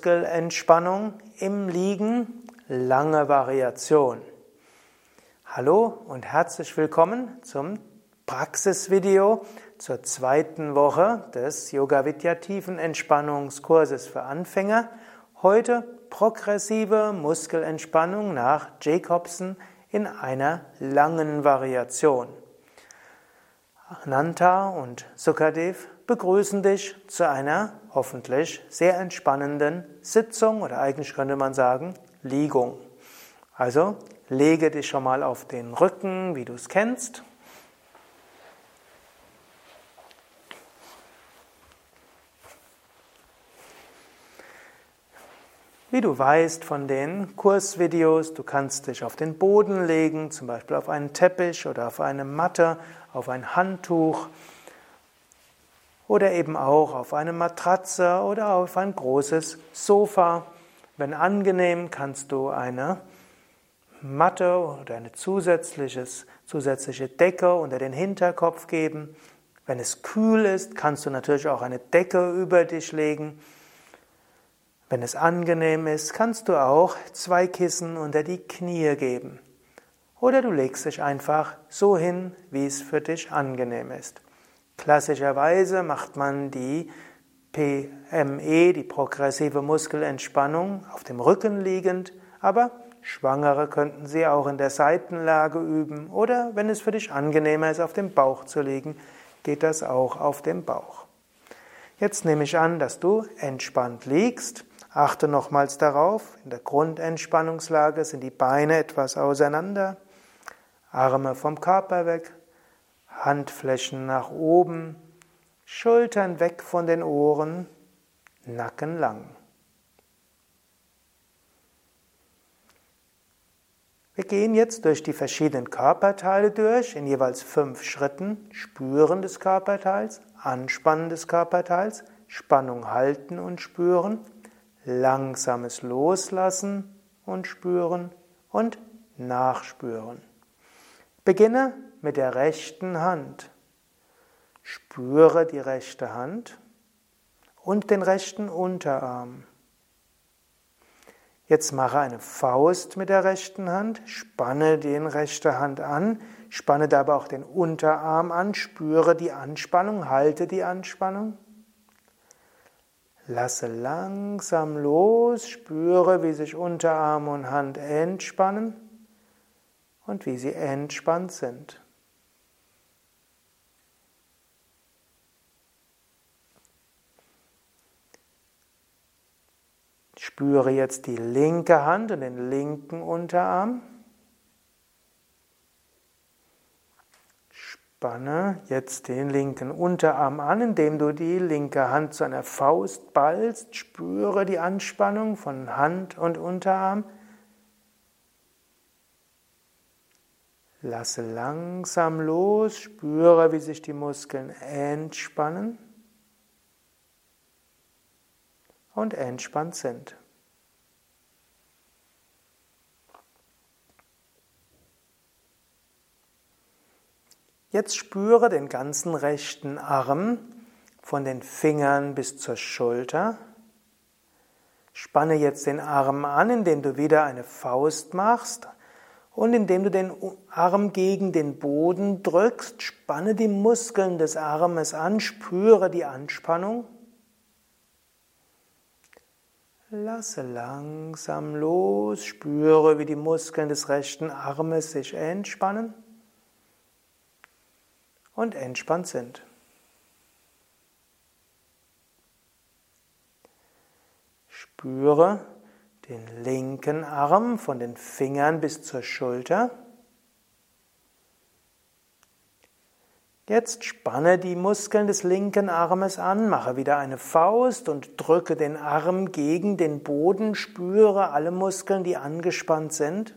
Muskelentspannung im Liegen, lange Variation. Hallo und herzlich willkommen zum Praxisvideo zur zweiten Woche des Yoga Vidya Tiefenentspannungskurses für Anfänger. Heute progressive Muskelentspannung nach Jacobson in einer langen Variation. Ananta und Sukadev begrüßen dich zu einer hoffentlich sehr entspannenden Sitzung oder eigentlich könnte man sagen Liegung. Also lege dich schon mal auf den Rücken, wie du es kennst. Wie du weißt von den Kursvideos, du kannst dich auf den Boden legen, zum Beispiel auf einen Teppich oder auf eine Matte, auf ein Handtuch oder eben auch auf eine Matratze oder auf ein großes Sofa. Wenn angenehm, kannst du eine Matte oder eine zusätzliches, zusätzliche Decke unter den Hinterkopf geben. Wenn es kühl ist, kannst du natürlich auch eine Decke über dich legen. Wenn es angenehm ist, kannst du auch zwei Kissen unter die Knie geben. Oder du legst dich einfach so hin, wie es für dich angenehm ist. Klassischerweise macht man die PME, die progressive Muskelentspannung, auf dem Rücken liegend, aber Schwangere könnten sie auch in der Seitenlage üben oder wenn es für dich angenehmer ist, auf dem Bauch zu liegen, geht das auch auf dem Bauch. Jetzt nehme ich an, dass du entspannt liegst. Achte nochmals darauf, in der Grundentspannungslage sind die Beine etwas auseinander, Arme vom Körper weg, Handflächen nach oben, Schultern weg von den Ohren, Nacken lang. Wir gehen jetzt durch die verschiedenen Körperteile durch, in jeweils fünf Schritten. Spüren des Körperteils, Anspannen des Körperteils, Spannung halten und spüren, langsames Loslassen und spüren und nachspüren. Beginne mit der rechten Hand. Spüre die rechte Hand und den rechten Unterarm. Jetzt mache eine Faust mit der rechten Hand, spanne den rechte Hand an, spanne dabei auch den Unterarm an, spüre die Anspannung, halte die Anspannung. Lasse langsam los, spüre, wie sich Unterarm und Hand entspannen und wie sie entspannt sind. Spüre jetzt die linke Hand und den linken Unterarm. Spanne jetzt den linken Unterarm an, indem du die linke Hand zu einer Faust ballst. Spüre die Anspannung von Hand und Unterarm. Lasse langsam los, spüre, wie sich die Muskeln entspannen und entspannt sind. Jetzt spüre den ganzen rechten Arm von den Fingern bis zur Schulter. Spanne jetzt den Arm an, indem du wieder eine Faust machst und indem du den Arm gegen den Boden drückst, spanne die Muskeln des Armes an, spüre die Anspannung. Lasse langsam los, spüre, wie die Muskeln des rechten Armes sich entspannen und entspannt sind. Spüre den linken Arm von den Fingern bis zur Schulter. Jetzt spanne die Muskeln des linken Armes an, mache wieder eine Faust und drücke den Arm gegen den Boden, spüre alle Muskeln, die angespannt sind.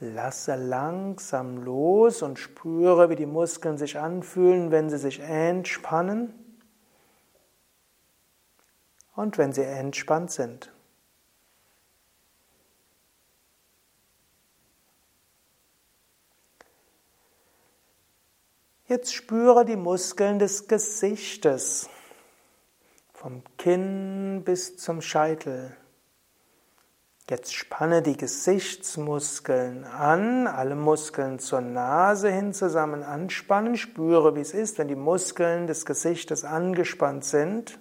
Lasse langsam los und spüre, wie die Muskeln sich anfühlen, wenn sie sich entspannen und wenn sie entspannt sind. Jetzt spüre die Muskeln des Gesichtes. vom Kinn bis zum Scheitel. Jetzt spanne die Gesichtsmuskeln an, alle Muskeln zur Nase hin zusammen anspannen. Spüre, wie es ist, wenn die Muskeln des Gesichtes angespannt sind.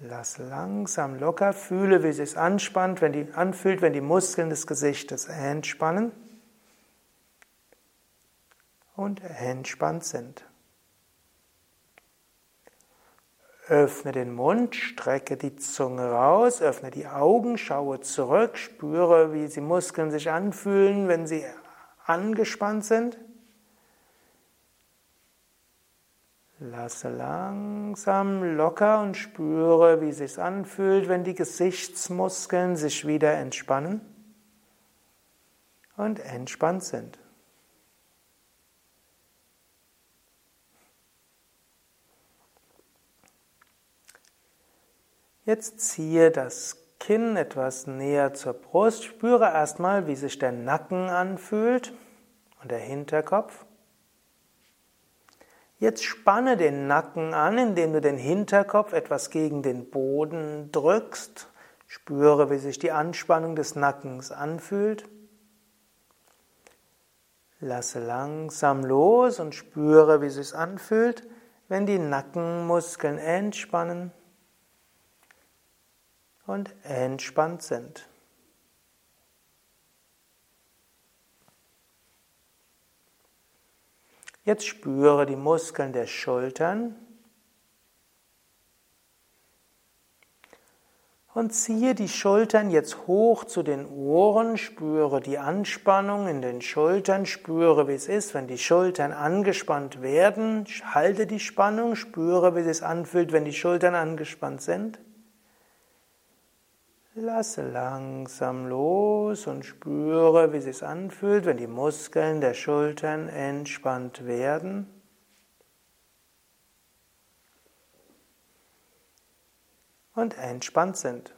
Lass langsam locker, fühle, wie es sich anspannt, wenn die, anfühlt, wenn die Muskeln des Gesichtes entspannen und entspannt sind. Öffne den Mund, strecke die Zunge raus, öffne die Augen, schaue zurück, spüre, wie die Muskeln sich anfühlen, wenn sie angespannt sind. Lasse langsam locker und spüre, wie es sich anfühlt, wenn die Gesichtsmuskeln sich wieder entspannen und entspannt sind. Jetzt ziehe das Kinn etwas näher zur Brust. Spüre erstmal, wie sich der Nacken anfühlt und der Hinterkopf. Jetzt spanne den Nacken an, indem du den Hinterkopf etwas gegen den Boden drückst. Spüre, wie sich die Anspannung des Nackens anfühlt. Lasse langsam los und spüre, wie es sich anfühlt, wenn die Nackenmuskeln entspannen und entspannt sind. Jetzt spüre die Muskeln der Schultern und ziehe die Schultern jetzt hoch zu den Ohren, spüre die Anspannung in den Schultern, spüre, wie es ist, wenn die Schultern angespannt werden, halte die Spannung, spüre, wie es anfühlt, wenn die Schultern angespannt sind. Lasse langsam los und spüre, wie es sich anfühlt, wenn die Muskeln der Schultern entspannt werden. Und entspannt sind.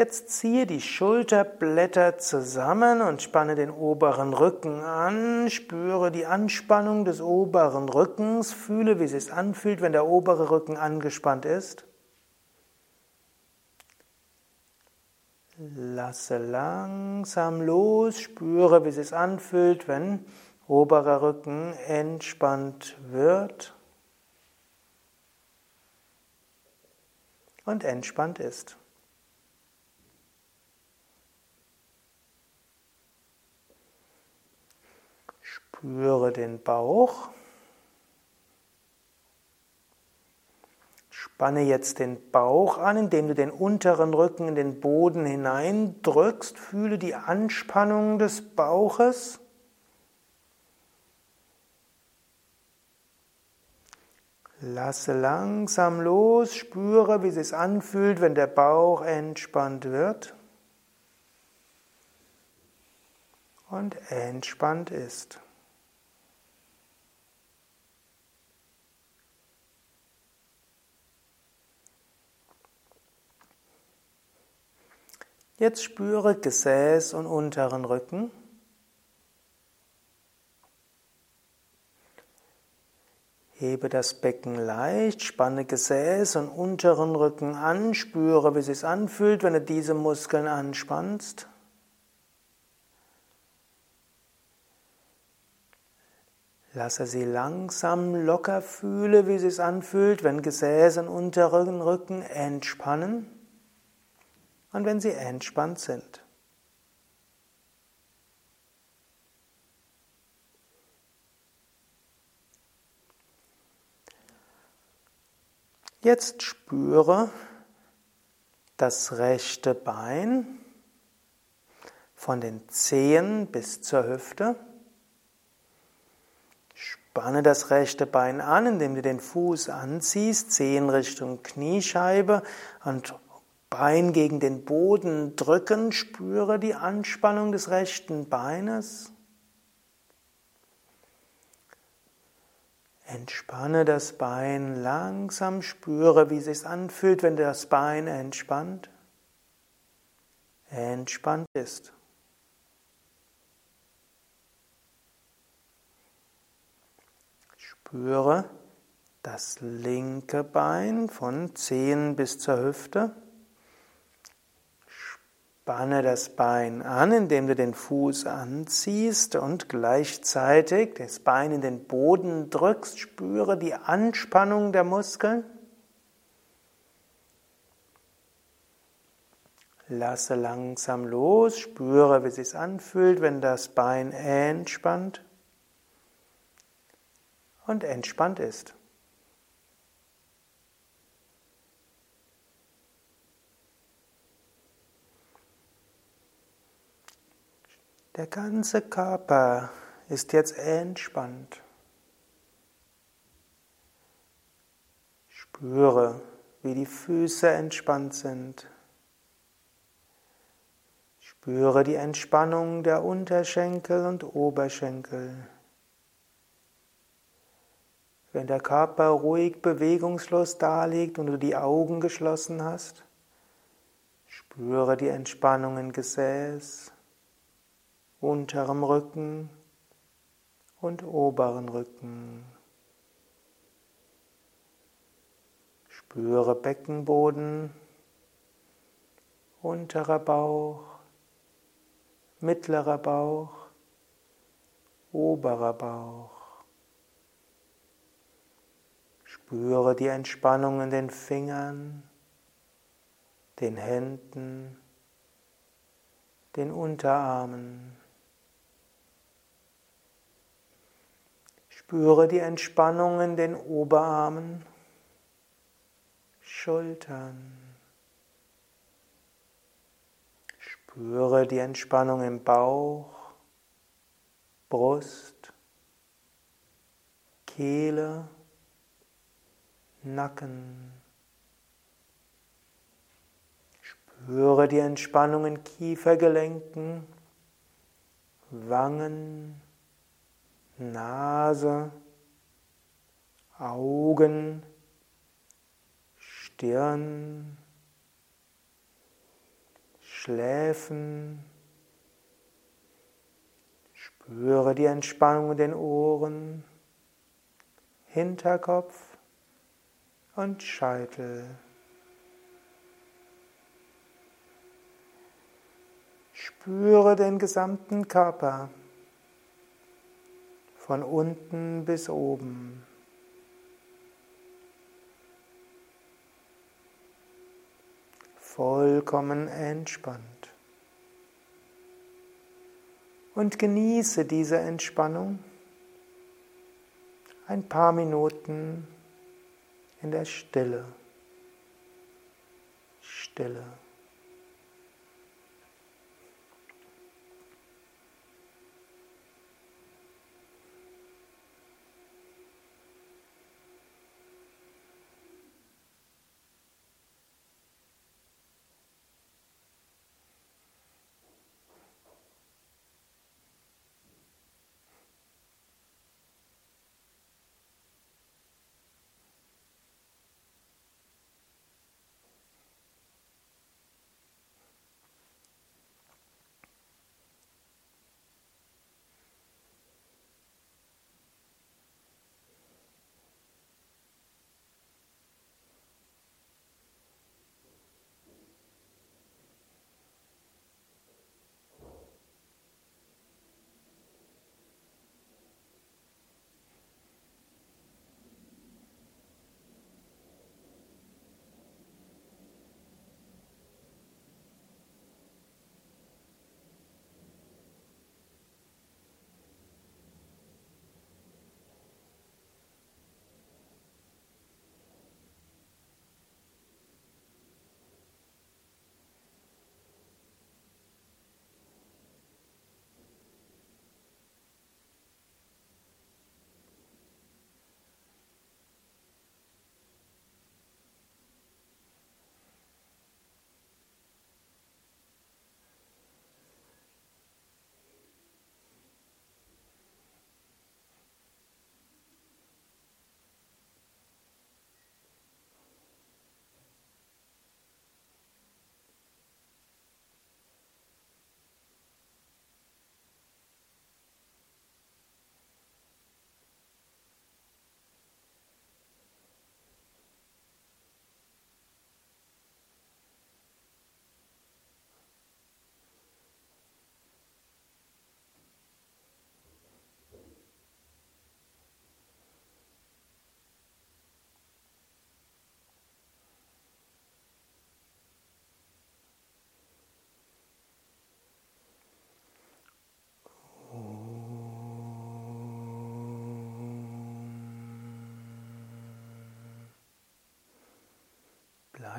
Jetzt ziehe die Schulterblätter zusammen und spanne den oberen Rücken an. Spüre die Anspannung des oberen Rückens. Fühle, wie es sich anfühlt, wenn der obere Rücken angespannt ist. Lasse langsam los. Spüre, wie es sich anfühlt, wenn oberer Rücken entspannt wird und entspannt ist. Spüre den Bauch. Spanne jetzt den Bauch an, indem du den unteren Rücken in den Boden hineindrückst. Fühle die Anspannung des Bauches. Lasse langsam los, spüre, wie es sich anfühlt, wenn der Bauch entspannt wird und entspannt ist. Jetzt spüre Gesäß und unteren Rücken. Hebe das Becken leicht, spanne Gesäß und unteren Rücken an, spüre, wie es sich anfühlt, wenn du diese Muskeln anspannst. Lasse sie langsam locker, fühle, wie es sich anfühlt, wenn Gesäß und unteren Rücken entspannen und wenn sie entspannt sind. Jetzt spüre das rechte Bein von den Zehen bis zur Hüfte. Spanne das rechte Bein an, indem du den Fuß anziehst, Zehen Richtung Kniescheibe und Bein gegen den Boden drücken, spüre die Anspannung des rechten Beines. Entspanne das Bein langsam, spüre, wie es sich anfühlt, wenn das Bein entspannt. entspannt ist. Spüre das linke Bein von Zehen bis zur Hüfte. Spanne das Bein an, indem du den Fuß anziehst und gleichzeitig das Bein in den Boden drückst. Spüre die Anspannung der Muskeln. Lasse langsam los, spüre, wie es sich anfühlt, wenn das Bein entspannt und entspannt ist. Der ganze Körper ist jetzt entspannt. Spüre, wie die Füße entspannt sind. Spüre die Entspannung der Unterschenkel und Oberschenkel. Wenn der Körper ruhig bewegungslos daliegt und du die Augen geschlossen hast, spüre die Entspannung im Gesäß, unterem Rücken und oberen Rücken. Spüre Beckenboden, unterer Bauch, mittlerer Bauch, oberer Bauch. Spüre die Entspannung in den Fingern, den Händen, den Unterarmen. Spüre die Entspannung in den Oberarmen, Schultern. Spüre die Entspannung im Bauch, Brust, Kehle. Nacken. Spüre die Entspannung in Kiefergelenken, Wangen, Nase, Augen, Stirn, Schläfen. Spüre die Entspannung in den Ohren, Hinterkopf, und Scheitel. Spüre den gesamten Körper von unten bis oben. Vollkommen entspannt. Und genieße diese Entspannung ein paar Minuten in der Stille. Stille.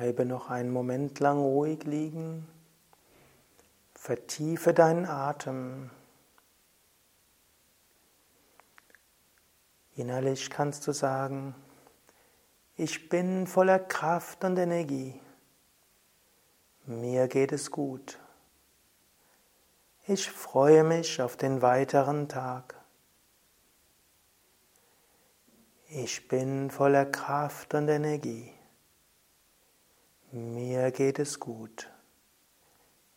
Bleibe noch einen Moment lang ruhig liegen. Vertiefe deinen Atem. Innerlich kannst du sagen, ich bin voller Kraft und Energie. Mir geht es gut. Ich freue mich auf den weiteren Tag. Ich bin voller Kraft und Energie. Mir geht es gut.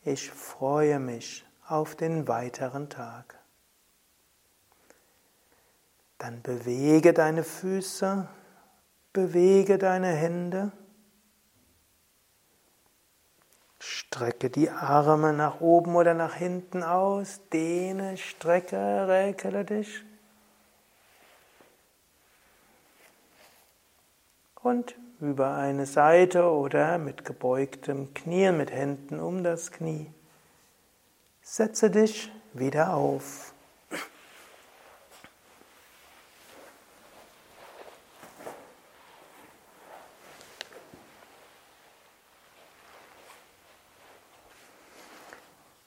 Ich freue mich auf den weiteren Tag. Dann bewege deine Füße, bewege deine Hände. Strecke die Arme nach oben oder nach hinten aus, dehne, strecke, räkele dich. Und über eine Seite oder mit gebeugtem Knie, mit Händen um das Knie. Setze dich wieder auf.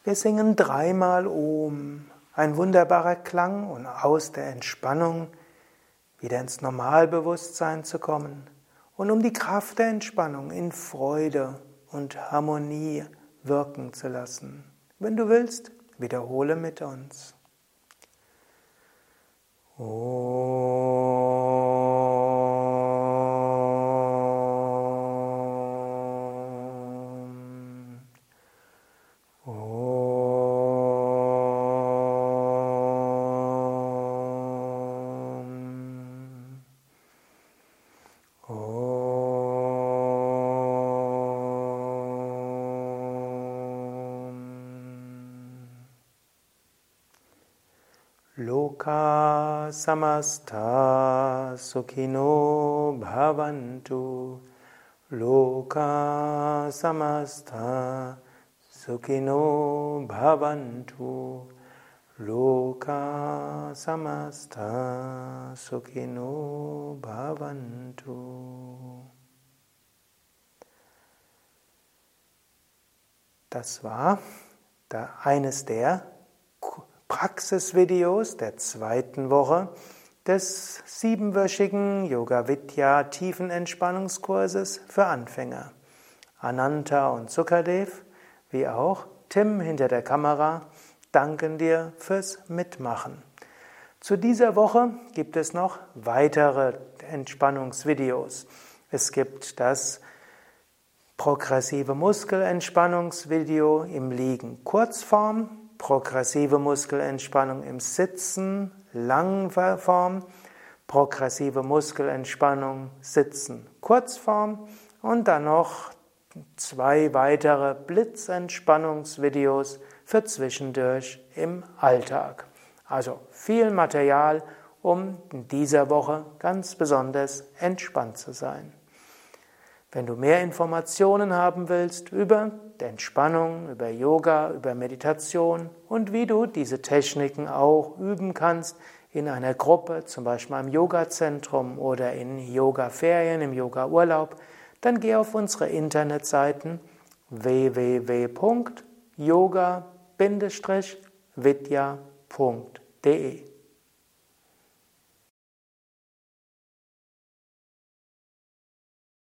Wir singen dreimal Om, ein wunderbarer Klang und aus der Entspannung wieder ins Normalbewusstsein zu kommen und um die Kraft der Entspannung in Freude und Harmonie wirken zu lassen. Wenn du willst, wiederhole mit uns. Oh. Loka samasta sukhino bhavantu. Loka samasta sukhino bhavantu. Loka samasta sukhino bhavantu. Das war eines der Praxisvideos der zweiten Woche des siebenwöchigen Yoga Vidya Tiefenentspannungskurses für Anfänger. Ananta und Sukadev, wie auch Tim hinter der Kamera, danken dir fürs Mitmachen. Zu dieser Woche gibt es noch weitere Entspannungsvideos. Es gibt das progressive Muskelentspannungsvideo im Liegen Kurzform, progressive Muskelentspannung im Sitzen, Langform, progressive Muskelentspannung, Sitzen, Kurzform und dann noch zwei weitere Blitzentspannungsvideos für zwischendurch im Alltag. Also viel Material, um in dieser Woche ganz besonders entspannt zu sein. Wenn du mehr Informationen haben willst über Entspannung, über Yoga, über Meditation und wie du diese Techniken auch üben kannst in einer Gruppe, zum Beispiel im Yoga-Zentrum oder in Yoga-Ferien, im Yoga-Urlaub, dann geh auf unsere Internetseiten www.yoga-vidya.de